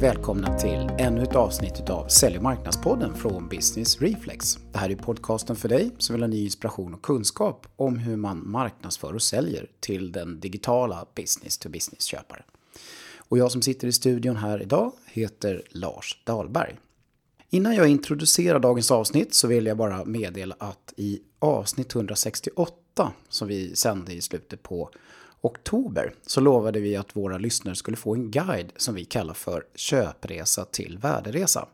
och välkomna till ännu ett avsnitt av Sälj och marknadspodden från Business Reflex. Det här är podcasten för dig som vill ha ny inspiration och kunskap om hur man marknadsför och säljer till den digitala business-to-business-köparen. Och jag som sitter i studion här idag heter Lars Dahlberg. Innan jag introducerar dagens avsnitt så vill jag bara meddela att i avsnitt 168 som vi sände i slutet på oktober så lovade vi att våra lyssnare skulle få en guide som vi kallar för köpresa till värderesa.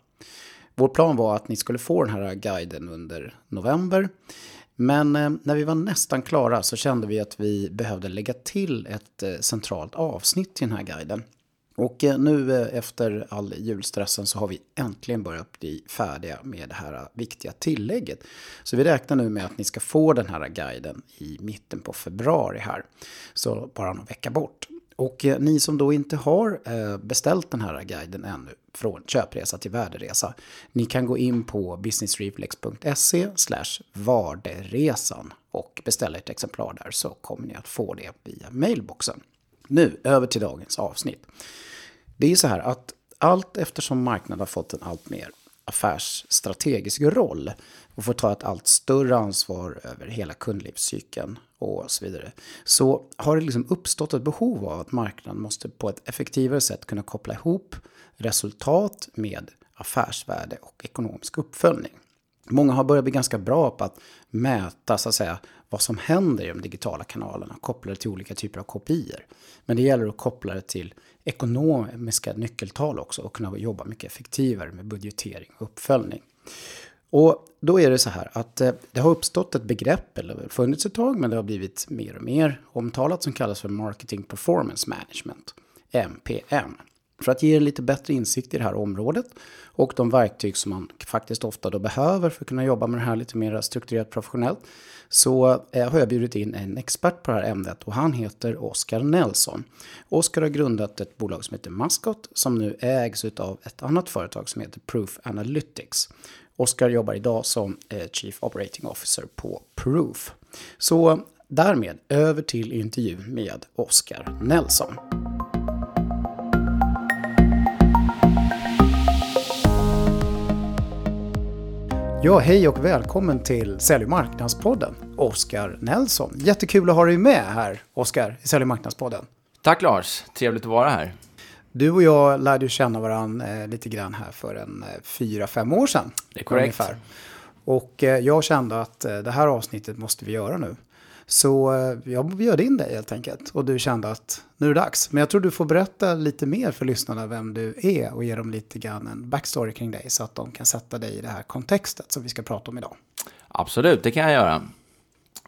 Vår plan var att ni skulle få den här guiden under november. Men eh, när vi var nästan klara så kände vi att vi behövde lägga till ett eh, centralt avsnitt till den här guiden. Och eh, nu eh, efter all julstressen så har vi äntligen börjat bli färdiga med det här eh, viktiga tillägget. Så vi räknar nu med att ni ska få den här guiden i mitten på februari här. Så bara någon vecka bort. Och ni som då inte har beställt den här guiden ännu från köpresa till värderesa. Ni kan gå in på businessreflex.se varderesan och beställa ett exemplar där så kommer ni att få det via mailboxen. Nu över till dagens avsnitt. Det är så här att allt eftersom marknaden har fått en allt mer affärsstrategisk roll och får ta ett allt större ansvar över hela kundlivscykeln och så vidare. Så har det liksom uppstått ett behov av att marknaden måste på ett effektivare sätt kunna koppla ihop resultat med affärsvärde och ekonomisk uppföljning. Många har börjat bli ganska bra på att mäta så att säga, vad som händer i de digitala kanalerna, kopplade till olika typer av kopior. Men det gäller att koppla det till ekonomiska nyckeltal också och kunna jobba mycket effektivare med budgetering och uppföljning. Och då är det så här att eh, det har uppstått ett begrepp, eller funnits ett tag, men det har blivit mer och mer omtalat som kallas för Marketing Performance Management, MPM. För att ge er lite bättre insikt i det här området och de verktyg som man faktiskt ofta då behöver för att kunna jobba med det här lite mer strukturerat professionellt så eh, har jag bjudit in en expert på det här ämnet och han heter Oskar Nelson. Oskar har grundat ett bolag som heter Mascot som nu ägs av ett annat företag som heter Proof Analytics. Oskar jobbar idag som eh, Chief Operating Officer på Proof. Så därmed över till intervju med Oskar Nelson. Ja, hej och välkommen till Sälj och marknadspodden. Oskar Nelson. Jättekul att ha dig med här, Oskar, i Sälj och marknadspodden. Tack Lars, trevligt att vara här. Du och jag lärde ju känna varandra eh, lite grann här för en eh, fyra, fem år sedan. Det är korrekt. Ungefär. Och eh, jag kände att eh, det här avsnittet måste vi göra nu. Så eh, jag bjöd in dig helt enkelt. Och du kände att nu är det dags. Men jag tror du får berätta lite mer för lyssnarna vem du är och ge dem lite grann en backstory kring dig så att de kan sätta dig i det här kontextet som vi ska prata om idag. Absolut, det kan jag göra.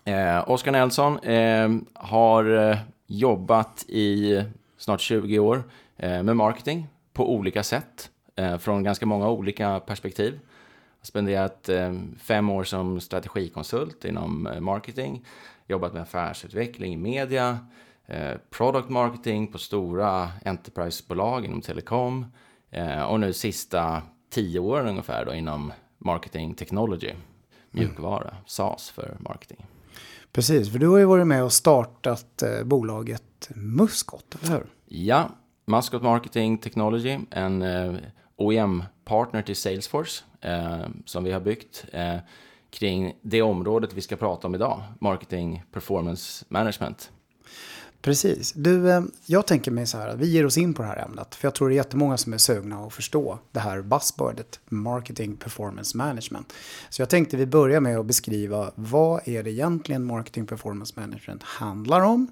Eh, Oskar Nelson eh, har eh, jobbat i snart 20 år eh, med marketing på olika sätt. Eh, från ganska många olika perspektiv. Jag har spenderat eh, fem år som strategikonsult inom marketing jobbat med affärsutveckling i media, eh, product marketing på stora enterprisebolag inom telekom eh, och nu sista tio åren ungefär då inom marketing technology, mjukvara, mm. SaaS för marketing. Precis, för du har ju varit med och startat eh, bolaget Muskot, eller hur? Ja, Muscot Marketing Technology, en OEM-partner till Salesforce som vi har byggt. Kring det området vi ska prata om idag, marketing performance management. Precis. Du, eh, jag tänker mig så här att vi ger oss in på det här ämnet. För jag tror det är jättemånga som är sugna att förstå det här buzzwordet, marketing performance management. Så jag tänkte vi börjar med att beskriva vad är det egentligen marketing performance management handlar om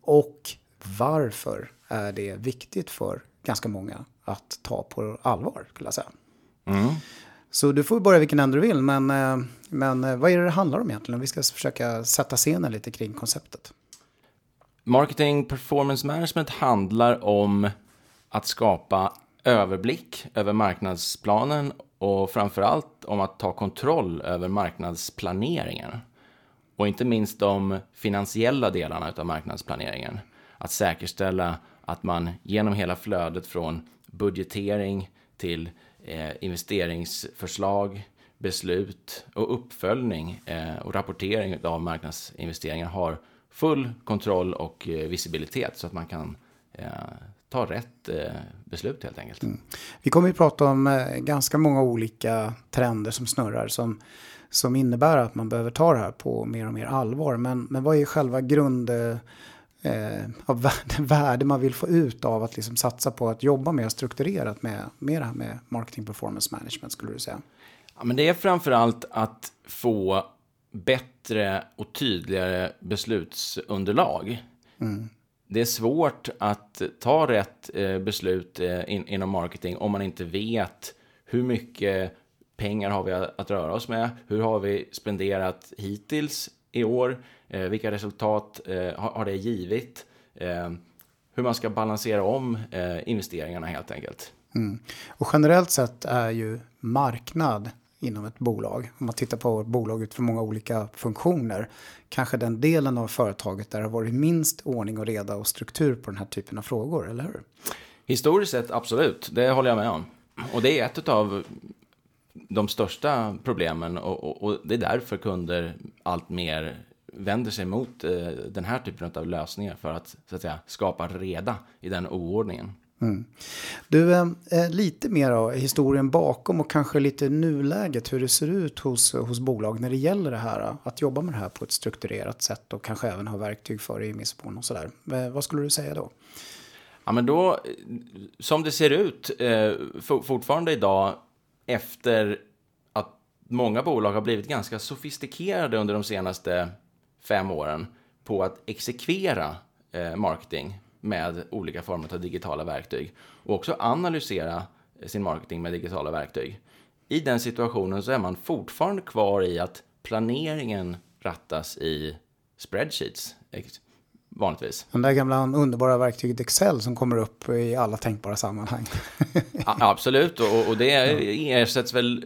och varför är det viktigt för ganska många att ta på allvar, skulle jag säga. Mm. Så du får börja vilken ände du vill, men, eh, men eh, vad är det det handlar om egentligen? Vi ska försöka sätta scenen lite kring konceptet. Marketing performance management handlar om att skapa överblick över marknadsplanen och framförallt om att ta kontroll över marknadsplaneringen. Och inte minst de finansiella delarna av marknadsplaneringen. Att säkerställa att man genom hela flödet från budgetering till eh, investeringsförslag, beslut och uppföljning eh, och rapportering av marknadsinvesteringar har full kontroll och eh, visibilitet så att man kan eh, ta rätt eh, beslut helt enkelt. Mm. Vi kommer ju prata om eh, ganska många olika trender som snurrar som, som innebär att man behöver ta det här på mer och mer allvar. Men, men vad är själva grund eh, eh, av värde man vill få ut av att liksom satsa på att jobba mer strukturerat med, med det här med marketing performance management skulle du säga? Ja, men det är framförallt att få bättre och tydligare beslutsunderlag. Mm. Det är svårt att ta rätt eh, beslut eh, inom marketing om man inte vet hur mycket pengar har vi att röra oss med? Hur har vi spenderat hittills i år? Eh, vilka resultat har det givit? Hur man ska balansera om investeringarna helt enkelt. Mm. Och generellt sett är ju marknad inom ett bolag. Om man tittar på ett bolag utifrån många olika funktioner. Kanske den delen av företaget där det har varit minst ordning och reda och struktur på den här typen av frågor, eller hur? Historiskt sett absolut, det håller jag med om. Och det är ett av de största problemen och, och, och det är därför kunder allt mer vänder sig mot eh, den här typen av lösningar för att, så att säga, skapa reda i den oordningen. Mm. Du, eh, eh, lite mer av historien bakom och kanske lite nuläget hur det ser ut hos, hos bolag när det gäller det här. Att jobba med det här på ett strukturerat sätt och kanske även ha verktyg för det i misspån och sådär. Eh, vad skulle du säga då? Ja, men då, som det ser ut eh, fortfarande idag efter att många bolag har blivit ganska sofistikerade under de senaste fem åren på att exekvera eh, marketing med olika former av digitala verktyg och också analysera sin marketing med digitala verktyg. I den situationen så är man fortfarande kvar i att planeringen rattas i spreadsheets vanligtvis. Den där gamla underbara verktyget Excel som kommer upp i alla tänkbara sammanhang. ja, absolut, och, och det ersätts väl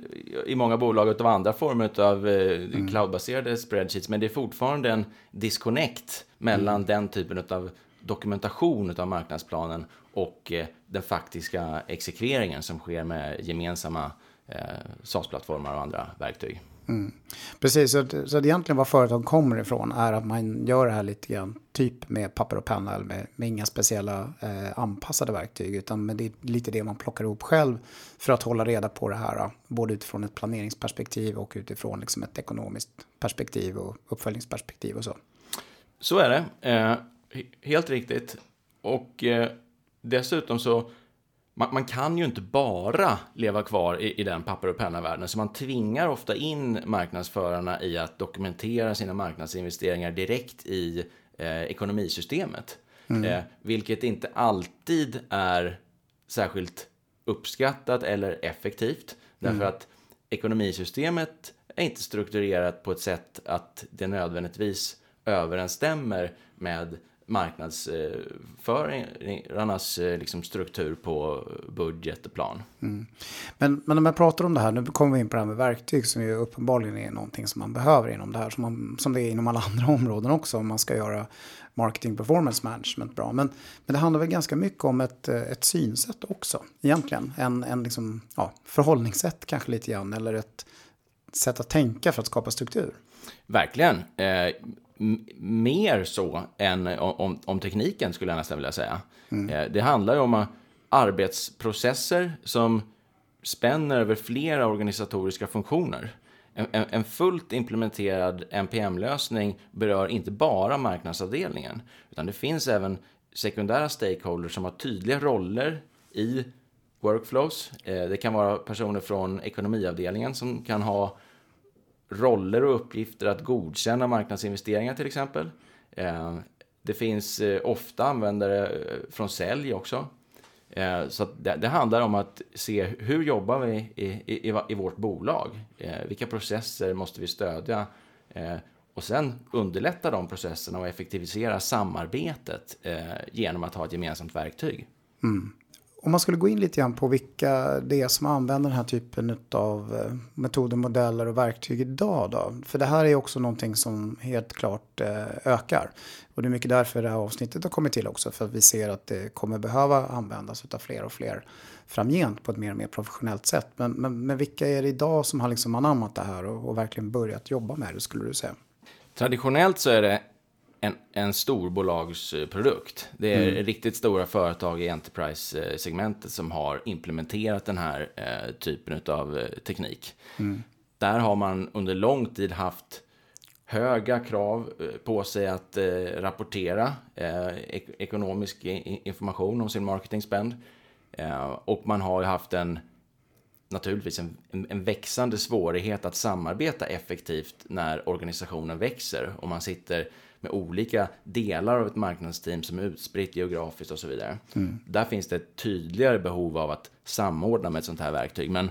i många bolag av andra former av eh, mm. cloudbaserade spreadsheets, men det är fortfarande en disconnect mellan mm. den typen av dokumentation av marknadsplanen och eh, den faktiska exekveringen som sker med gemensamma eh, SAS-plattformar och andra verktyg. Mm. Precis, så, så att egentligen var företag kommer ifrån är att man gör det här lite grann typ med papper och penna eller med, med inga speciella eh, anpassade verktyg utan med det är lite det man plockar ihop själv för att hålla reda på det här eh, både utifrån ett planeringsperspektiv och utifrån liksom ett ekonomiskt perspektiv och uppföljningsperspektiv och så. Så är det. Eh, Helt riktigt. Och eh, dessutom så, man, man, kan ju inte bara leva kvar i, i den papper och penna-världen, så man tvingar ofta in marknadsförarna i att dokumentera sina marknadsinvesteringar direkt i eh, ekonomisystemet. Mm. Eh, vilket inte alltid är särskilt uppskattat eller effektivt. Därför mm. att ekonomisystemet är inte strukturerat på ett sätt att det nödvändigtvis överensstämmer med marknadsförarnas eh, liksom, struktur på budget och plan. Mm. Men, men om jag pratar om det här, nu kommer vi in på det här med verktyg som ju uppenbarligen är någonting som man behöver inom det här, som, man, som det är inom alla andra områden också om man ska göra marketing performance management bra. Men, men det handlar väl ganska mycket om ett, ett synsätt också egentligen. En, en liksom, ja, förhållningssätt kanske lite grann eller ett sätt att tänka för att skapa struktur. Verkligen. Eh, mer så än om, om, tekniken skulle jag nästan vilja säga. Mm. Eh, det handlar ju om arbetsprocesser som spänner över flera organisatoriska funktioner. En, en, en fullt implementerad NPM-lösning berör inte bara marknadsavdelningen, utan det finns även sekundära stakeholders som har tydliga roller i workflows. Eh, det kan vara personer från ekonomiavdelningen som kan ha roller och uppgifter att godkänna marknadsinvesteringar till exempel. Eh, det finns eh, ofta användare eh, från sälj också. Så det, det, handlar om att se hur jobbar vi i, i, i vårt bolag? Vilka processer måste vi stödja? Och sen underlätta de processerna och effektivisera samarbetet genom att ha ett gemensamt verktyg. Mm om man skulle gå in lite grann på vilka det är som använder den här typen av eh, metoder, modeller och verktyg idag då? För det här är också någonting som helt klart eh, ökar. Och det är mycket därför det här avsnittet har kommit till också. För att vi ser att det kommer behöva användas av fler och fler framgent på ett mer och mer professionellt sätt. Men, men, men vilka är det idag som har liksom anammat det här och, och verkligen börjat jobba med det skulle du säga? Traditionellt så är det en, en storbolagsprodukt. Det är mm. riktigt stora företag i Enterprise-segmentet som har implementerat den här eh, typen av eh, teknik. Mm. Där har man under lång tid haft höga krav eh, på sig att eh, rapportera eh, ek ekonomisk information om sin marketing spend. Eh, och man har haft en naturligtvis en, en, växande svårighet att samarbeta effektivt när organisationen växer och man sitter med olika delar av ett marknadsteam som är utspritt geografiskt och så vidare. Mm. Där finns det ett tydligare behov av att samordna med ett sånt här verktyg. Men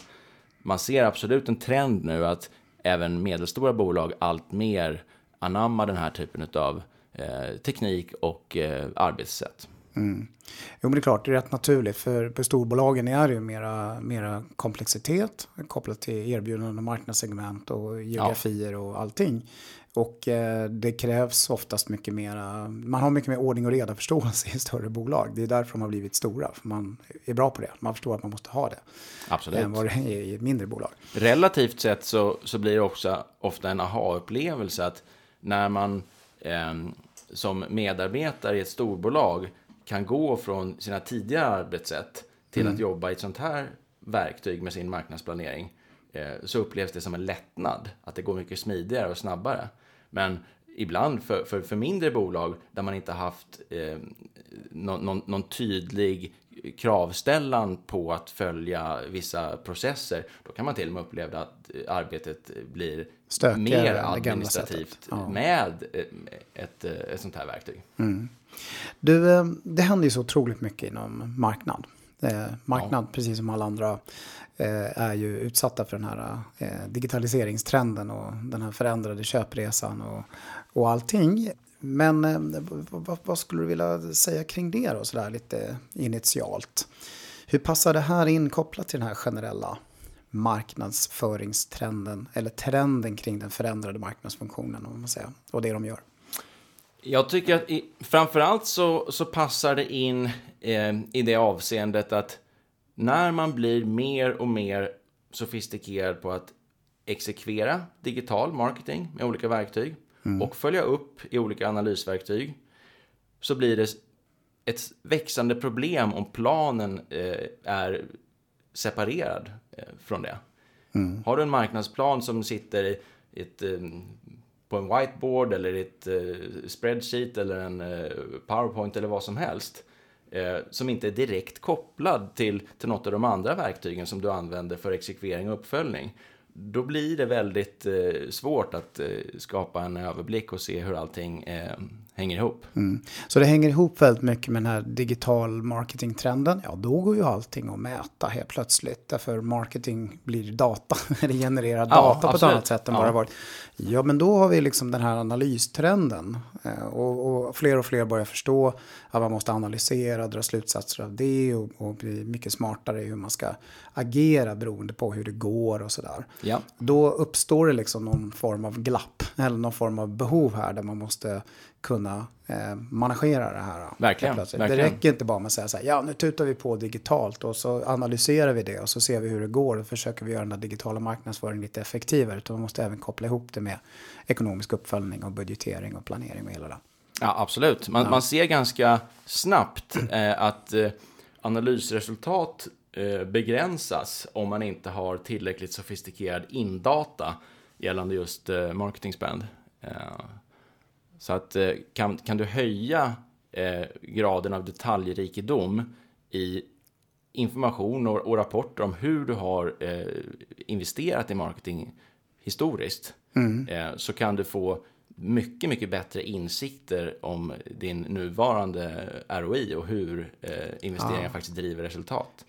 man ser absolut en trend nu att även medelstora bolag allt mer anammar den här typen av eh, teknik och eh, arbetssätt. Mm. Jo, men det är klart, det är rätt naturligt. För på storbolagen är det ju mera, mera komplexitet kopplat till erbjudanden och marknadssegment och geografier ja. och allting. Och eh, det krävs oftast mycket mer, man har mycket mer ordning och reda förståelse i större bolag. Det är därför de har blivit stora, för man är bra på det. Man förstår att man måste ha det. Absolut. Än vad det är i ett mindre bolag. Relativt sett så, så blir det också ofta en aha-upplevelse att när man eh, som medarbetare i ett storbolag kan gå från sina tidigare arbetssätt till mm. att jobba i ett sånt här verktyg med sin marknadsplanering eh, så upplevs det som en lättnad. Att det går mycket smidigare och snabbare. Men ibland för, för, för mindre bolag där man inte haft eh, någon, någon, någon, tydlig kravställan på att följa vissa processer, då kan man till och med uppleva att arbetet blir Stökigare mer administrativt ja. med ett, ett sånt här verktyg. Mm. Du, eh, det händer ju så otroligt mycket inom marknad. Eh, marknad, ja. precis som alla andra, eh, är ju utsatta för den här digitaliseringstrenden och den här förändrade köpresan och, och allting. Men vad, vad, skulle du vilja säga kring det då, sådär lite initialt? Hur passar det här in kopplat till den här generella marknadsföringstrenden eller trenden kring den förändrade marknadsfunktionen om man säger, och det de gör? Jag tycker att i, framförallt så, så passar det in eh, i det avseendet att när man blir mer och mer sofistikerad på att exekvera digital marketing med olika verktyg mm. och följa upp i olika analysverktyg så blir det ett växande problem om planen eh, är separerad eh, från det. Mm. Har du en marknadsplan som sitter i ett eh, på en whiteboard eller i ett eh, spreadsheet eller en eh, powerpoint eller vad som helst eh, som inte är direkt kopplad till, till något av de andra verktygen som du använder för exekvering och uppföljning då blir det väldigt eh, svårt att eh, skapa en överblick och se hur allting eh, hänger ihop. Mm. Så det hänger ihop väldigt mycket med den här digital marketing-trenden. Ja, då går ju allting att mäta helt plötsligt. Därför marketing blir data, eller genererar data ja, på absolut. ett annat sätt än ja. det varit. Ja, men då har vi liksom den här analystrenden. Eh, och, och, fler och fler börjar förstå att man måste analysera, dra slutsatser av det och, och bli mycket smartare i hur man ska agera beroende på hur det går och sådär. Ja. Då uppstår det liksom någon form av glapp eller någon form av behov här där man måste kunna eh, managera det här. Verkligen, verkligen. Det räcker inte bara med att säga så här, ja nu tutar vi på digitalt och så analyserar vi det och så ser vi hur det går och försöker vi göra den där digitala marknadsföringen lite effektivare. Utan man måste även koppla ihop det med ekonomisk uppföljning och budgetering och planering och hela det. Ja, absolut. Man, ja. man ser ganska snabbt eh, att eh, analysresultat eh, begränsas om man inte har tillräckligt sofistikerad indata gällande just eh, marketing spend. Så att eh, kan, kan du höja eh, graden av detaljrikedom i information och, och, rapporter om hur du har eh, investerat i marketing historiskt mm. eh, så kan du få mycket, mycket bättre insikter om din nuvarande ROI och hur eh, investeringar ja. faktiskt driver resultat.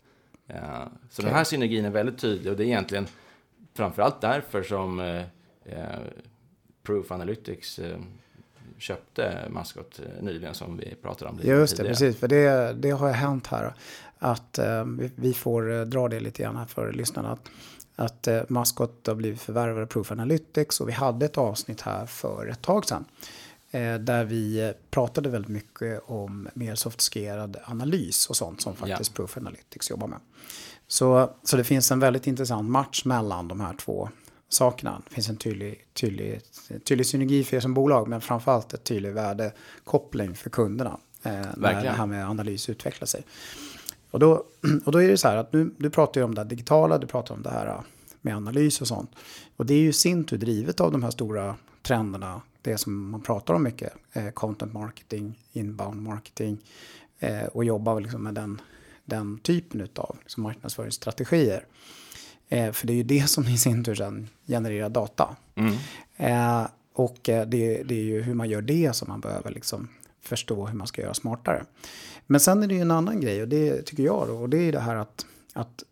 Eh, så okay. den här synergin är väldigt tydlig och det är egentligen framförallt därför som Proof Analytics köpte Maskot eh, nyligen som vi pratade om lite Just det, tidigare. precis. För det, det har hänt här. Att eh, vi får eh, dra det lite grann här för lyssnarna. Att, att eh, Maskot har blivit förvärvade av Proof Analytics. Och vi hade ett avsnitt här för ett tag sedan. Eh, där vi eh, pratade väldigt mycket om mer sofistikerad analys och sånt som faktiskt ja. Proof Analytics jobbar med. Så, så det finns en väldigt intressant match mellan de här två sakerna. Det finns en tydlig, tydlig, tydlig synergi för er som bolag, men framförallt ett tydlig värdekoppling för kunderna. Eh, när det här med analys utvecklar sig. Och då, och då är det så här att nu, du pratar ju om det digitala, du pratar om det här med analys och sånt. Och det är ju sin tur drivet av de här stora trenderna, det som man pratar om mycket, eh, content marketing, inbound marketing eh, och jobba liksom med den, den typen av liksom marknadsföringsstrategier. Eh, för det är ju det som i sin tur sen genererar data. Mm. Eh, och eh, det, det, är ju hur man gör det som man behöver liksom förstå hur man ska göra smartare. Men sen är det ju en annan grej och det tycker jag då, och det är det här att, att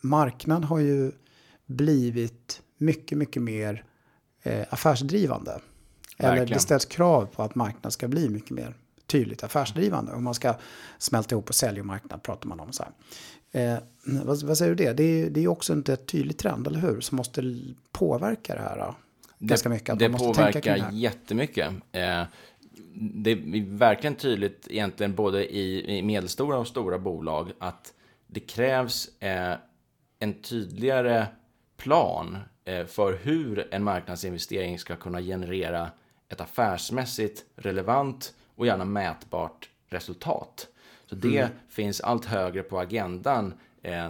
marknad har ju blivit mycket, mycket mer eh, affärsdrivande. Verkligen. Eller det ställs krav på att marknad ska bli mycket mer tydligt affärsdrivande. Om man ska smälta ihop och sälja och marknad pratar man om så här. Eh, vad, vad, säger du det? Det är, det är också inte ett tydligt trend, eller hur? Som måste påverka det här det, ganska mycket. Att det man måste påverkar tänka det jättemycket. Eh, det är verkligen tydligt egentligen både i, i medelstora och stora bolag att det krävs eh, en tydligare plan eh, för hur en marknadsinvestering ska kunna generera ett affärsmässigt relevant och gärna mätbart resultat. Så det mm. finns allt högre på agendan, eh,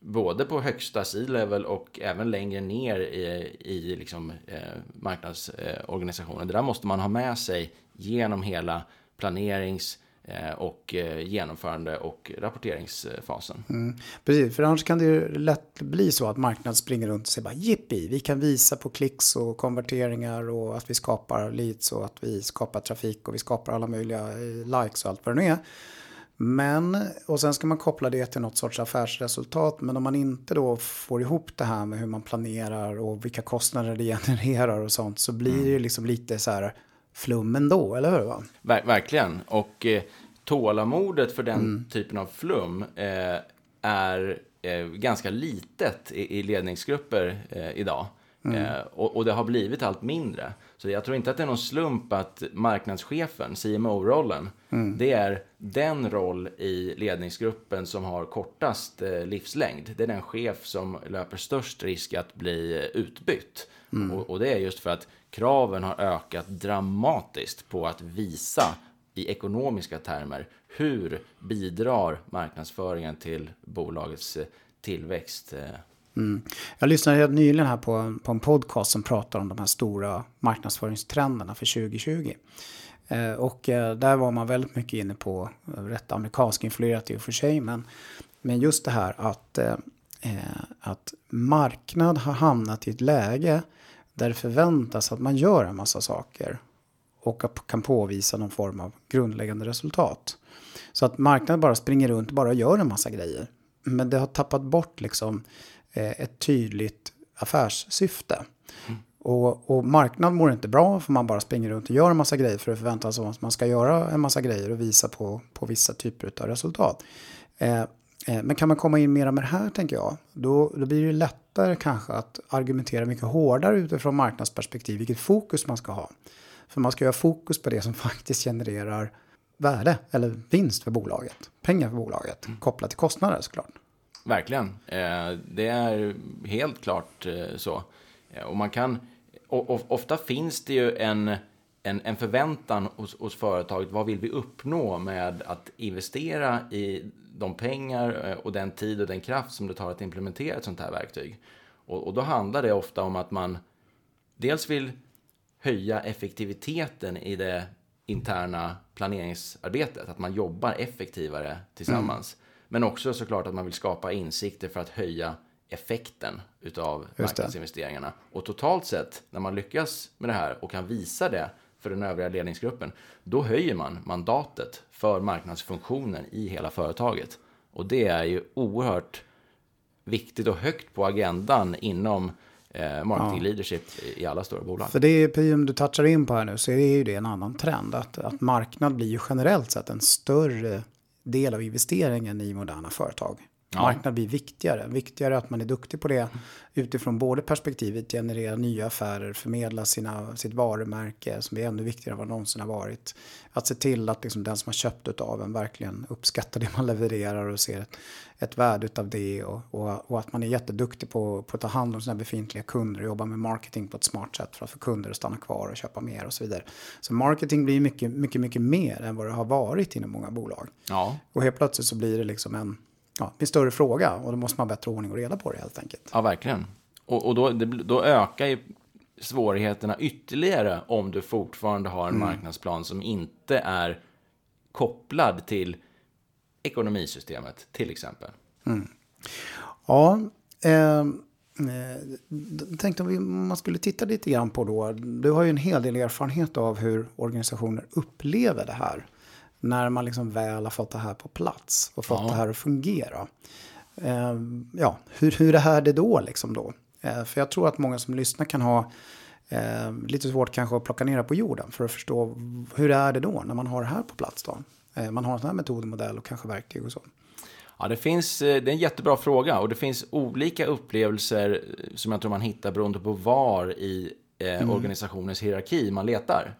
både på högsta C-level och även längre ner i, i liksom, eh, marknadsorganisationen. det där måste man ha med sig genom hela planerings Eh, och eh, genomförande och rapporteringsfasen. Mm. Precis, för annars kan det ju lätt bli så att marknaden springer runt och säger bara jippi, vi kan visa på klicks och konverteringar och att vi skapar leads och att vi skapar trafik och vi skapar alla möjliga eh, likes och allt vad det nu är. Men, och sen ska man koppla det till något sorts affärsresultat. Men om man inte då får ihop det här med hur man planerar och vilka kostnader det genererar och sånt så blir det ju liksom lite så här flum ändå, eller hur? Va? Ver verkligen. Och eh, tålamodet för den mm. typen av flum eh, är eh, ganska litet i, i ledningsgrupper eh, idag. Mm. Eh, och, och, det har blivit allt mindre. Så jag tror inte att det är någon slump att marknadschefen, CMO-rollen, mm. det är den roll i ledningsgruppen som har kortast eh, livslängd. Det är den chef som löper störst risk att bli utbytt. Mm. Och, och, det är just för att kraven har ökat dramatiskt på att visa i ekonomiska termer hur bidrar marknadsföringen till bolagets eh, tillväxt. Eh. Mm. Jag lyssnade helt nyligen här på, på en podcast som pratar om de här stora marknadsföringstrenderna för 2020. Eh, och eh, där var man väldigt mycket inne på, eh, rätt amerikansk influerat i och för sig, men, men just det här att, eh, att marknad har hamnat i ett läge där det förväntas att man gör en massa saker och kan påvisa någon form av grundläggande resultat. Så att marknaden bara springer runt och bara gör en massa grejer. Men det har tappat bort liksom eh, ett tydligt affärssyfte. Mm. Och, och marknad mår inte bra för man bara springer runt och gör en massa grejer för att förväntas att man ska göra en massa grejer och visa på, på vissa typer av resultat. Eh, men kan man komma in mera med det här tänker jag, då, då blir det lättare kanske att argumentera mycket hårdare utifrån marknadsperspektiv, vilket fokus man ska ha. För man ska ha fokus på det som faktiskt genererar värde eller vinst för bolaget, pengar för bolaget, mm. kopplat till kostnader såklart. Verkligen, eh, det är helt klart eh, så. Och man kan, ofta finns det ju en en, en förväntan hos, hos företaget. Vad vill vi uppnå med att investera i de pengar eh, och den tid och den kraft som det tar att implementera ett sånt här verktyg? Och, och då handlar det ofta om att man dels vill höja effektiviteten i det interna planeringsarbetet. Att man jobbar effektivare tillsammans. Mm. Men också såklart att man vill skapa insikter för att höja effekten utav marknadsinvesteringarna. Och totalt sett, när man lyckas med det här och kan visa det för den övriga ledningsgruppen, då höjer man mandatet för marknadsfunktionen i hela företaget. Och det är ju oerhört viktigt och högt på agendan inom eh, marketing ja. leadership i alla stora bolag. För det är, som du touchar in på här nu, så är det ju det en annan trend. Att, att marknad blir ju generellt sett en större del av investeringen i moderna företag. Ja. Marknad blir viktigare. Viktigare att man är duktig på det utifrån både perspektivet generera nya affärer, förmedla sina, sitt varumärke som är ännu viktigare än vad någonsin har varit. Att se till att liksom den som har köpt av en verkligen uppskattar det man levererar och ser ett, ett värde av det. Och, och, och, att man är jätteduktig på, på att ta hand om sina befintliga kunder och jobba med marketing på ett smart sätt för att få kunder att stanna kvar och köpa mer och så vidare. Så marketing blir mycket, mycket, mycket mer än vad det har varit inom många bolag. Ja. Och helt plötsligt så blir det liksom en ja, en större fråga och då måste man ha bättre ordning och reda på det helt enkelt. Ja, verkligen. Och, och då, det, då ökar ju svårigheterna ytterligare om du fortfarande har en mm. marknadsplan som inte är kopplad till ekonomisystemet, till exempel. Mm. Ja, eh, tänkte om vi, man skulle titta lite grann på då. Du har ju en hel del erfarenhet av hur organisationer upplever det här när man liksom väl har fått det här på plats och fått ja. det här att fungera. Eh, ja, hur, hur är det då liksom då? Eh, för jag tror att många som lyssnar kan ha eh, lite svårt kanske att plocka ner det på jorden för att förstå hur är det då när man har det här på plats då? Eh, man har en sån här metodmodell och kanske verktyg och så. Ja, det, finns, eh, det är en jättebra fråga och det finns olika upplevelser som jag tror man hittar beroende på var i eh, mm. organisationens hierarki man letar.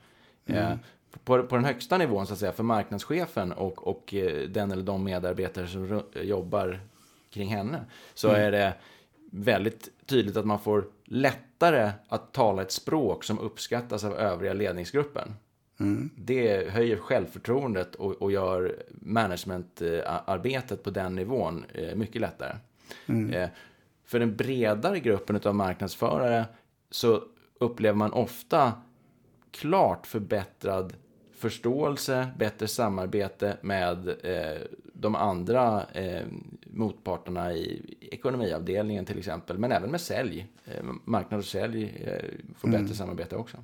Mm på, på den högsta nivån så att säga för marknadschefen och, och eh, den eller de medarbetare som jobbar kring henne så mm. är det väldigt tydligt att man får lättare att tala ett språk som uppskattas av övriga ledningsgruppen. Mm. Det höjer självförtroendet och, och gör managementarbetet på den nivån eh, mycket lättare. Mm. Eh, för den bredare gruppen av marknadsförare så upplever man ofta klart förbättrad förståelse, bättre samarbete med eh, de andra eh, motparterna i ekonomiavdelningen till exempel, men även med sälj. Eh, marknad och sälj eh, får bättre mm. samarbete också.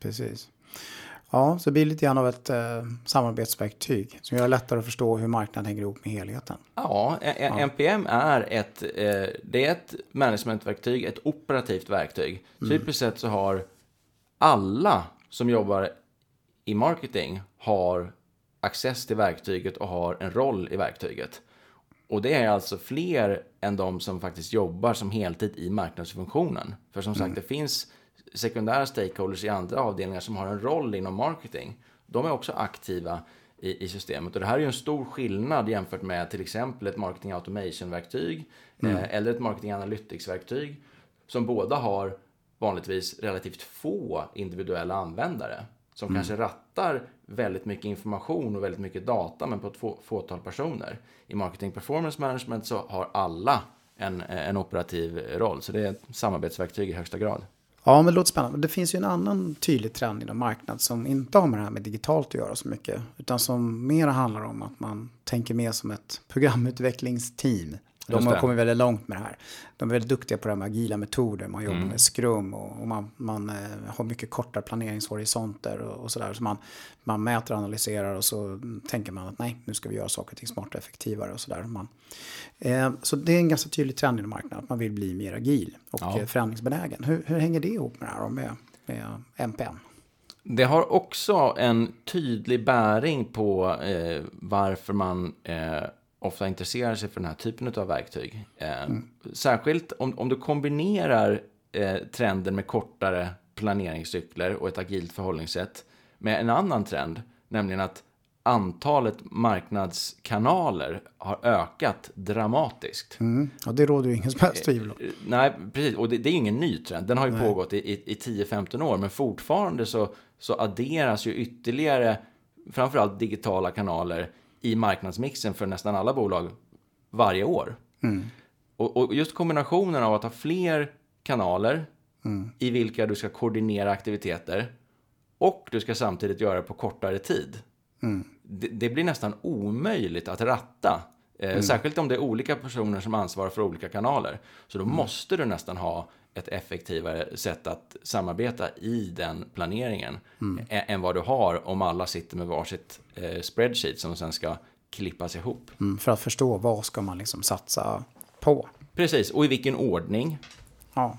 Precis. Ja, så det blir lite grann av ett eh, samarbetsverktyg som gör det lättare att förstå hur marknaden hänger ihop med helheten. Ja, ja. NPM är ett, eh, det är ett managementverktyg, ett operativt verktyg. Mm. Typiskt sett så har alla som jobbar i marketing har access till verktyget och har en roll i verktyget. Och det är alltså fler än de som faktiskt jobbar som heltid i marknadsfunktionen. För som sagt, mm. det finns sekundära stakeholders i andra avdelningar som har en roll inom marketing. De är också aktiva i, i systemet. Och det här är ju en stor skillnad jämfört med till exempel ett marketing automation-verktyg mm. eh, eller ett marketing analytics-verktyg som båda har vanligtvis relativt få individuella användare som mm. kanske rattar väldigt mycket information och väldigt mycket data, men på ett få, fåtal personer. I marketing performance management så har alla en, en operativ roll, så det är ett samarbetsverktyg i högsta grad. Ja, men det låter spännande. Det finns ju en annan tydlig trend inom marknaden som inte har med det här med digitalt att göra så mycket, utan som mer handlar om att man tänker mer som ett programutvecklingsteam de har kommit väldigt långt med det här. De är väldigt duktiga på det här med agila metoder. Man jobbar mm. med skrum och, och man, man eh, har mycket kortare planeringshorisonter och, och sådär. Så man, man mäter och analyserar och så tänker man att nej, nu ska vi göra saker och ting smartare och effektivare och sådär. Eh, så det är en ganska tydlig trend inom marknaden att man vill bli mer agil och ja. förändringsbenägen. Hur, hur hänger det ihop med det här med, med MPM? Det har också en tydlig bäring på eh, varför man eh, ofta intresserar sig för den här typen av verktyg. Eh, mm. Särskilt om, om du kombinerar eh, trenden med kortare planeringscykler och ett agilt förhållningssätt med en annan trend, nämligen att antalet marknadskanaler har ökat dramatiskt. Mm. Ja, det råder ju ingen som helst tvivel om. Eh, nej, precis. Och det, det, är ju ingen ny trend. Den har ju Nej. pågått i, i, i 10-15 år, men fortfarande så, så adderas ju ytterligare, framförallt digitala kanaler, i marknadsmixen för nästan alla bolag varje år. Mm. Och, och, just kombinationen av att ha fler kanaler mm. i vilka du ska koordinera aktiviteter och du ska samtidigt göra det på kortare tid. Mm. Det, det, blir nästan omöjligt att ratta. Eh, mm. Särskilt om det är olika personer som ansvarar för olika kanaler. Så då mm. måste du nästan ha ett effektivare sätt att samarbeta i den planeringen mm. än vad du har om alla sitter med varsitt eh, spreadsheet som sen ska klippas ihop. Mm, för att förstå vad ska man liksom satsa på. Precis, och i vilken ordning. Ja.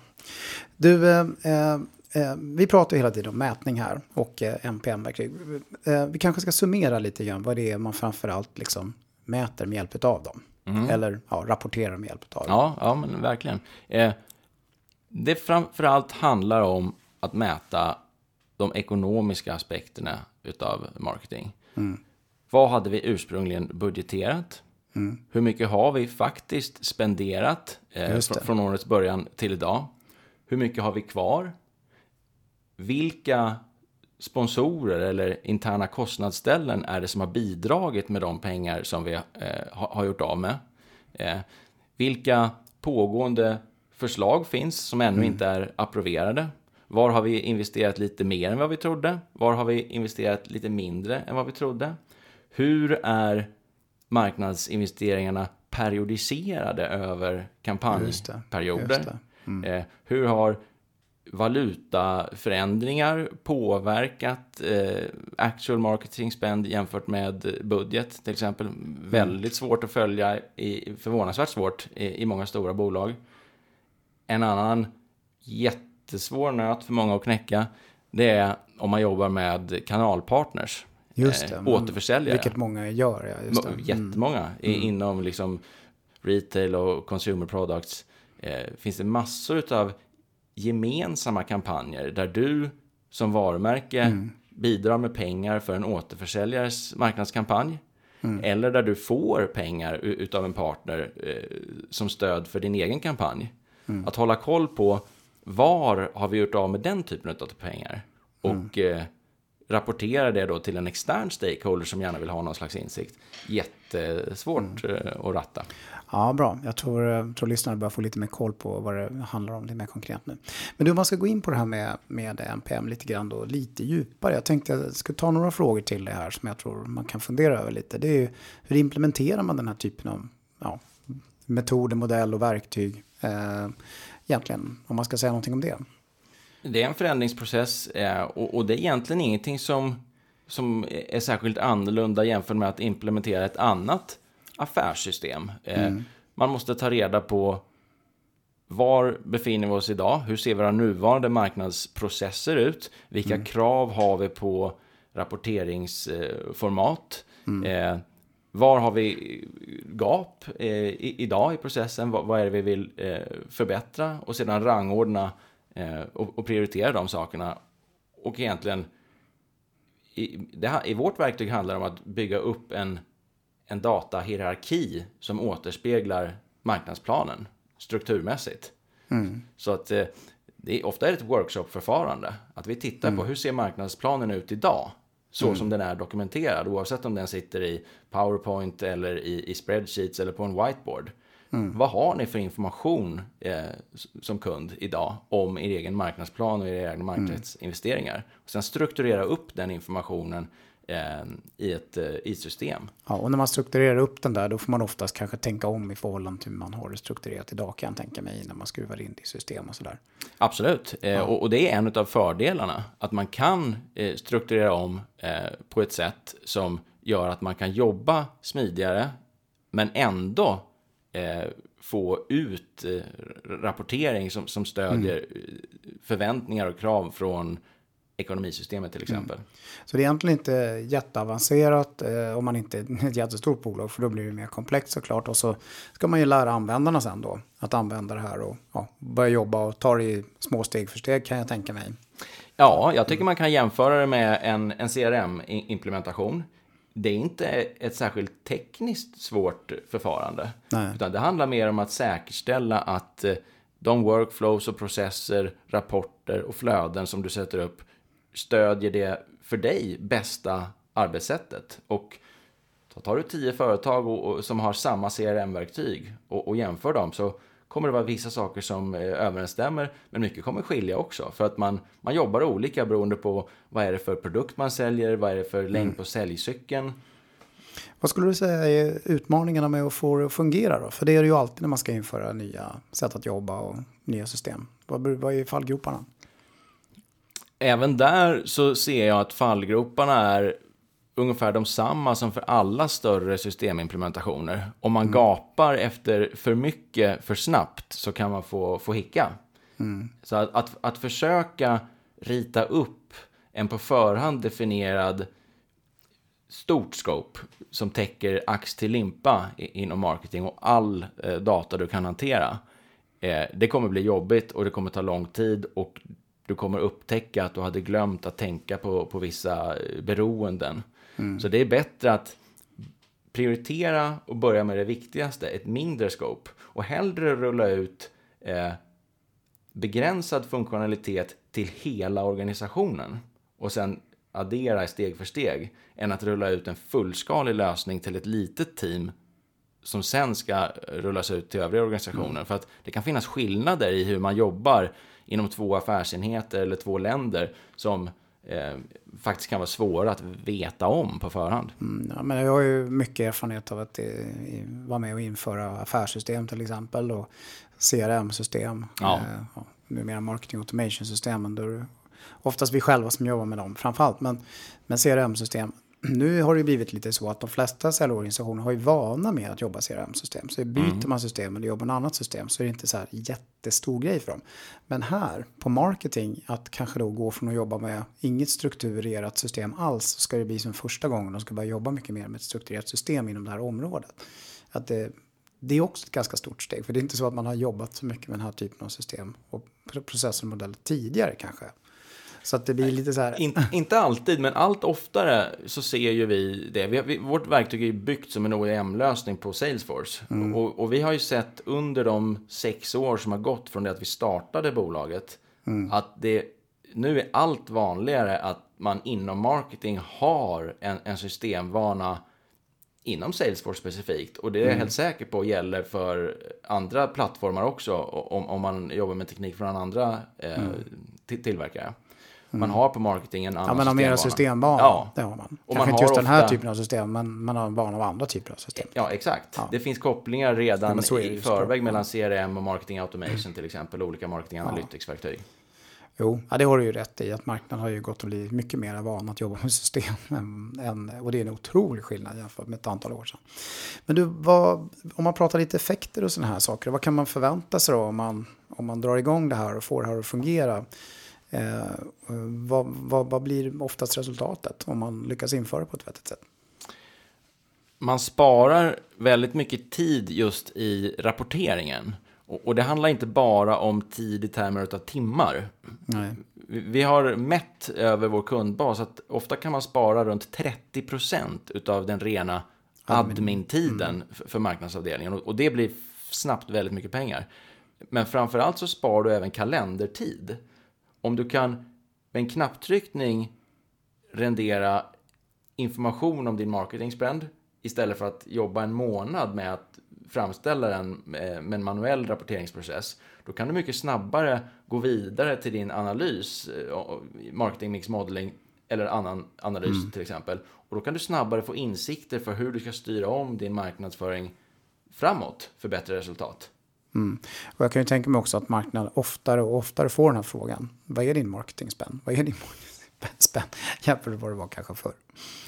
Du, eh, eh, eh vi pratar ju hela tiden om mätning här och eh, NPM-verktyg. Eh, vi kanske ska summera lite grann vad det är man framförallt liksom mäter med hjälp av dem. Eller ja, rapportera med hjälp av det. Ja, ja men verkligen. Det framförallt handlar om att mäta de ekonomiska aspekterna utav marketing. Mm. Vad hade vi ursprungligen budgeterat? Mm. Hur mycket har vi faktiskt spenderat eh, från årets början till idag? Hur mycket har vi kvar? Vilka sponsorer eller interna kostnadsställen är det som har bidragit med de pengar som vi eh, har, har gjort av med? Eh, vilka pågående förslag finns som ännu inte är approverade? Var har vi investerat lite mer än vad vi trodde? Var har vi investerat lite mindre än vad vi trodde? Hur är marknadsinvesteringarna periodiserade över Just det, kampanjperioder? just det. Eh, hur har valutaförändringar påverkat eh, actual marketing spend jämfört med budget till exempel? Väldigt svårt att följa, i, förvånansvärt svårt i, i många stora bolag. En annan jättesvår nöt för många att knäcka, det är om man jobbar med kanalpartners. Just det. Eh, återförsäljare. Vilket många gör, ja. Just det. Må- Jättemånga i, inom liksom retail och consumer products. Eh, finns det massor av gemensamma kampanjer där du som varumärke bidrar med pengar för en återförsäljares marknadskampanj. Eller där du får pengar utav en partner eh, som stöd för din egen kampanj. Att hålla koll på var har vi gjort av med den typen av pengar? Och eh, rapportera det då till en extern stakeholder som gärna vill ha någon slags insikt. Jättesvårt eh, att ratta. Ja, bra. Jag tror, jag tror lyssnarna börjar få lite mer koll på vad det handlar om, lite mer konkret nu. Men du, om man ska gå in på det här med, med NPM lite grann då, lite djupare. Jag tänkte jag ska ta några frågor till dig här som jag tror man kan fundera över lite. Det är ju, hur implementerar man den här typen av ja, metoder, modell och verktyg? Eh, egentligen, om man ska säga någonting om det. Det är en förändringsprocess eh, och, och det är egentligen ingenting som, som är särskilt annorlunda jämfört med att implementera ett annat affärssystem. Eh, Man måste ta reda på var befinner vi oss idag? Hur ser våra nuvarande marknadsprocesser ut? Vilka krav har vi på rapporteringsformat? Eh, var har vi gap eh, i, idag i processen? Vad, vad är det vi vill eh, förbättra? Och sedan rangordna eh, och, och prioritera de sakerna. Och egentligen, i, det, i vårt verktyg handlar det om att bygga upp en, en datahierarki som återspeglar marknadsplanen strukturmässigt. Så att eh, det är, ofta är det ett workshopförfarande. Att vi tittar på hur ser marknadsplanen ut idag? Så som den är dokumenterad, oavsett om den sitter i PowerPoint eller i, i spreadsheets eller på en whiteboard. Vad har ni för information eh, som kund idag om er egen marknadsplan och era egna marknadsinvesteringar? Och sen strukturera upp den informationen i, ett, eh, i ett system. Ja, och när man strukturerar upp den där då får man oftast kanske tänka om i förhållande till hur man har det strukturerat idag kan jag tänka mig när man skruvar in det i system och sådär. Absolut, eh, och, och det är en av fördelarna. Att man kan eh, strukturera om eh, på ett sätt som gör att man kan jobba smidigare men ändå eh, få ut eh, rapportering som, som stödjer eh, förväntningar och krav från ekonomisystemet till exempel. Så det är egentligen inte jätteavancerat eh, om man inte är ett jättestort bolag för då blir det mer komplext såklart. Och så ska man ju lära användarna sen då att använda det här och ja, börja jobba och ta det i små steg för steg kan jag tänka mig. Ja, jag tycker man kan jämföra det med en, en CRM-implementation. Det är inte ett särskilt tekniskt svårt förfarande. Nej. Utan det handlar mer om att säkerställa att eh, de workflows och processer, rapporter och flöden som du sätter upp stödjer det för dig bästa arbetssättet. Och så tar du tio företag och, och, som har samma CRM-verktyg och, och jämför dem så kommer det vara vissa saker som eh, överensstämmer, men mycket kommer skilja också. För att man, man jobbar olika beroende på vad är det för produkt man säljer, vad är det för längd på säljcykeln. Vad skulle du säga är utmaningarna med att få det att fungera då? För det är det ju alltid när man ska införa nya sätt att jobba och nya system. Vad, vad är fallgroparna? Även där så ser jag att fallgroparna är ungefär de samma som för alla större systemimplementationer. Om man gapar efter för mycket för snabbt så kan man få, få hicka. Så att, att, att försöka rita upp en på förhand definierad stort scope som täcker ax till limpa inom marketing och all eh, data du kan hantera. Eh, det kommer bli jobbigt och det kommer ta lång tid och du kommer upptäcka att du hade glömt att tänka på, på vissa eh, beroenden. Mm. Så det är bättre att prioritera och börja med det viktigaste, ett mindre scope. Och hellre rulla ut eh, begränsad funktionalitet till hela organisationen och sen addera steg för steg än att rulla ut en fullskalig lösning till ett litet team som sen ska rullas ut till övriga organisationer. Mm. För att det kan finnas skillnader i hur man jobbar inom två affärsenheter eller två länder som eh, faktiskt kan vara svåra att veta om på förhand. Mm, ja, men jag har ju mycket erfarenhet av att eh, vara med och införa affärssystem till exempel och CRM-system. Ja. Eh, numera marketing automation-systemen. Oftast vi själva som jobbar med dem framförallt. Men, men CRM-system nu har det blivit lite så att de flesta säljorganisationer har ju vana med att jobba CRM-system. Så byter mm. man system eller jobbar med annat system så är det inte så här jättestor grej för dem. Men här på marketing, att kanske då gå från att jobba med inget strukturerat system alls, så ska det bli som första gången de ska börja jobba mycket mer med ett strukturerat system inom det här området. Att det, det är också ett ganska stort steg, för det är inte så att man har jobbat så mycket med den här typen av system och processer och modeller tidigare kanske. Så att det blir lite så här. In, inte alltid, men allt oftare så ser ju vi det. Vi, vi, vårt verktyg är ju byggt som en OEM-lösning på Salesforce. Mm. Och, och, vi har ju sett under de sex år som har gått från det att vi startade bolaget mm. att det nu är allt vanligare att man inom marketing har en, en systemvana inom Salesforce specifikt. Och det är jag mm. helt säker på gäller för andra plattformar också om, om man jobbar med teknik från andra eh, mm. tillverkare. Man har på marketing en annan Ja, man har mera systembana. Ja. Det har man. Och Kanske man inte just ofta... den här typen av system, men man har en bana av andra typer av system. Ja, exakt. Ja. Det finns kopplingar redan ja, i förväg mellan CRM och marketing automation till exempel, olika marketing analytics-verktyg. Jo, ja, det har du ju rätt i. Att marknaden har ju gått att bli mycket mer van att jobba med system. Än, och det är en otrolig skillnad jämfört med ett antal år sedan. Men du, vad, om man pratar lite effekter och sådana här saker. Vad kan man förvänta sig då om man, om man drar igång det här och får det här att fungera? Eh, vad, vad, vad blir oftast resultatet om man lyckas införa på ett vettigt sätt? Man sparar väldigt mycket tid just i rapporteringen. Och, det handlar inte bara om tid i termer av timmar. Nej. Vi har mätt över vår kundbas att ofta kan man spara runt 30 procent av den rena admin-tiden mm. för marknadsavdelningen. Och det blir snabbt väldigt mycket pengar. Men framförallt så sparar du även kalendertid om du kan med en knapptryckning rendera information om din marketing spend istället för att jobba en månad med att framställa den med en manuell rapporteringsprocess, då kan du mycket snabbare gå vidare till din analys, eh, marketing mix modeling eller annan analys mm. till exempel. Och då kan du snabbare få insikter för hur du ska styra om din marknadsföring framåt för bättre resultat. Mm. Och jag kan ju tänka mig också att marknaden oftare och oftare får den här frågan. Vad är din marketing-spänn? Vad är din spänn jämfört med vad det var kanske förr?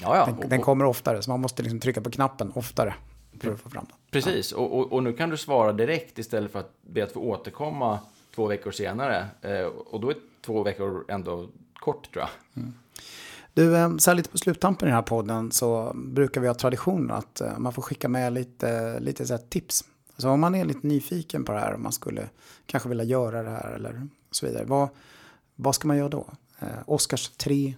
Ja, ja. Den, den, kommer oftare, så man måste liksom trycka på knappen oftare för att få fram den. Precis, ja. och, och, och, nu kan du svara direkt istället för att be att få återkomma två veckor senare. Eh, och då är två veckor ändå kort tror jag. Mm. Du, eh, så här lite på sluttampen i den här podden så brukar vi ha tradition att eh, man får skicka med lite, lite så tips så om man är lite nyfiken på det här, om man skulle kanske vilja göra det här eller så vidare. Vad, vad ska man göra då? Eh, Oskars tre,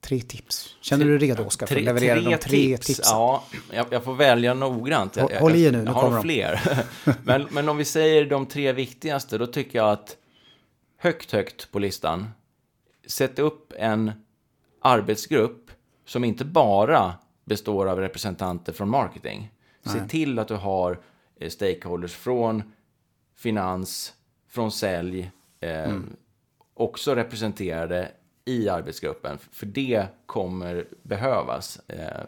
tre tips. Känner du dig redo Oskar för att leverera tre de tre tips. tipsen? Ja, jag, jag, får välja noggrant. Jag, Håll i er nu, nu jag har fler. men, men om vi säger de tre viktigaste, då tycker jag att högt, högt på listan, sätt upp en arbetsgrupp som inte bara består av representanter från marketing. Se till att du har stakeholders från finans, från sälj, eh, mm. också representerade i arbetsgruppen. För det kommer behövas eh,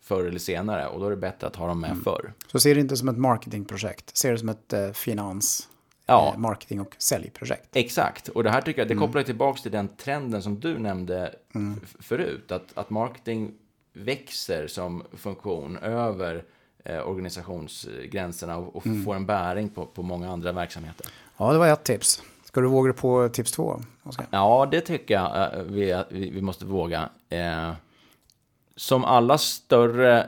förr eller senare och då är det bättre att ha dem med mm. förr. Så ser det inte som ett marketingprojekt, ser det som ett eh, finans, ja. eh, marketing och säljprojekt. Exakt, och det här tycker jag det mm. kopplar tillbaka till den trenden som du nämnde mm. förut, att, att marketing växer som funktion över eh, organisationsgränserna och, och mm. får en bäring på, på många andra verksamheter. Ja, det var ett tips. Ska du våga på tips två? Oskar? Ja, det tycker jag eh, vi, vi, måste våga. Eh, som alla större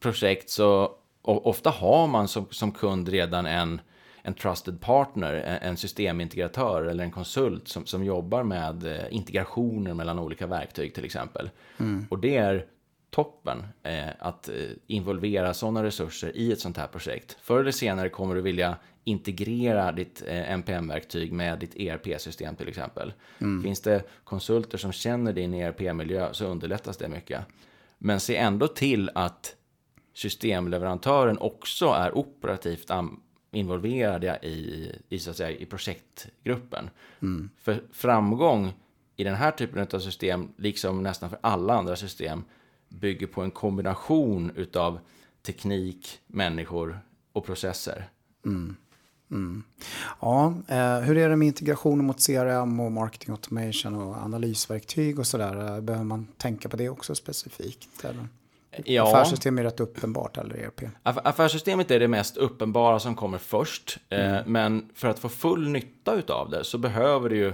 projekt så ofta har man som, som kund redan en, en trusted partner, en systemintegratör eller en konsult som, som jobbar med integrationer mellan olika verktyg till exempel. Mm. Och det är toppen eh, att eh, involvera sådana resurser i ett sånt här projekt. Förr eller senare kommer du vilja integrera ditt eh, NPM-verktyg med ditt ERP-system till exempel. Mm. Finns det konsulter som känner din ERP-miljö så underlättas det mycket. Men se ändå till att systemleverantören också är operativt involverade i, i, så att säga, i projektgruppen. Mm. För framgång i den här typen av system, liksom nästan för alla andra system, bygger på en kombination utav teknik, människor och processer. Mm. Mm. Ja, eh, hur är det med integrationen mot CRM och marketing automation och analysverktyg och sådär? Behöver man tänka på det också specifikt? Eller? Ja. Affärssystem är rätt uppenbart, eller ERP? Affärssystemet är det mest uppenbara som kommer först. Eh, mm. Men för att få full nytta av det så behöver du ju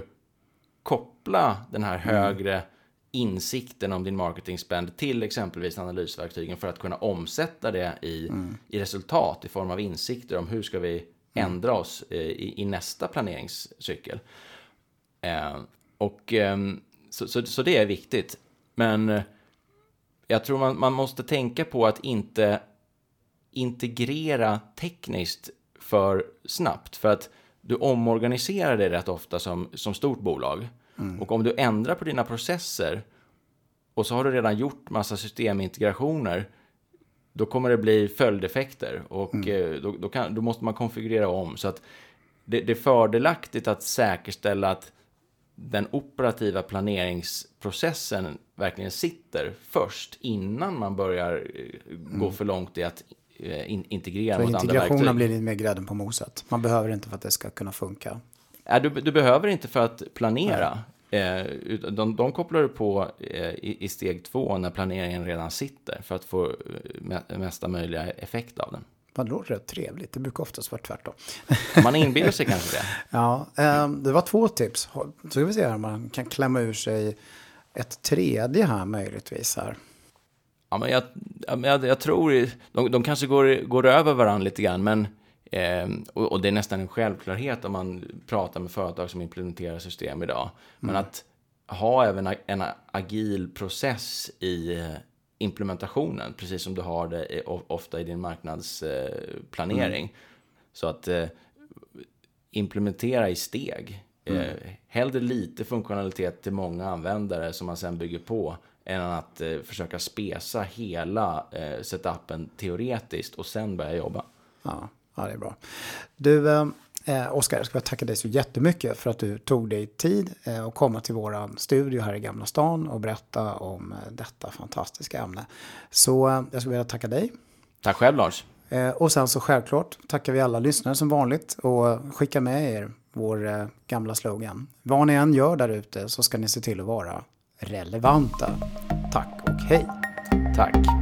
koppla den här mm. högre. Insikten om din marketing spend till exempelvis analysverktygen för att kunna omsätta det i, mm. i resultat i form av insikter om hur ska vi mm. ändra oss eh, i, i nästa planeringscykel. Eh, och, eh, så, så, så, det är viktigt. Men jag tror man, man måste tänka på att inte integrera tekniskt för snabbt. För att du omorganiserar det rätt ofta som, som stort bolag. Mm. Och om du ändrar på dina processer och så har du redan gjort massa systemintegrationer då kommer det bli följdeffekter och mm. Eh, då, då, kan, då, måste man konfigurera om. Så att det, det är fördelaktigt att säkerställa att den operativa planeringsprocessen verkligen sitter först innan man börjar eh, gå mm. för långt i att eh, in, integrera för mot. Integrationen blir lite mer grädden på moset. Man behöver inte för att det ska kunna funka. Ja, du, du behöver inte för att planera. Eh, de, de kopplar du på eh, i, i, steg två när planeringen redan sitter för att få eh, mesta möjliga effekt av den. Det låter rätt trevligt. Det brukar oftast vara tvärtom. Man inbillar sig kanske det. Ja, eh, det var två tips. Så ska vi se om man kan klämma ur sig ett tredje här möjligtvis. Här. Ja, men jag, jag, jag tror de, de kanske går, går över varandra lite grann, men eh, och, och, det är nästan en självklarhet om man pratar med företag som implementerar system idag. Men mm. att ha även en agil process i eh, implementationen, precis som du har det ofta i din marknadsplanering. Mm. Så att eh, implementera i steg. Mm. Eh, hellre lite funktionalitet till många användare som man sen bygger på än att eh, försöka spesa hela eh, setupen teoretiskt och sen börja jobba. Ja, ja det är bra. Du, eh, Oskar, jag ska tacka dig så jättemycket för att du tog dig tid eh, att komma till vår studio här i Gamla stan och berätta om eh, detta fantastiska ämne. Så eh, jag skulle vilja tacka dig. Tack själv Lars. Eh, och sen så självklart tackar vi alla lyssnare som vanligt och skickar med er vår eh, gamla slogan. Vad ni än gör där ute så ska ni se till att vara relevanta. Tack och hej. Tack.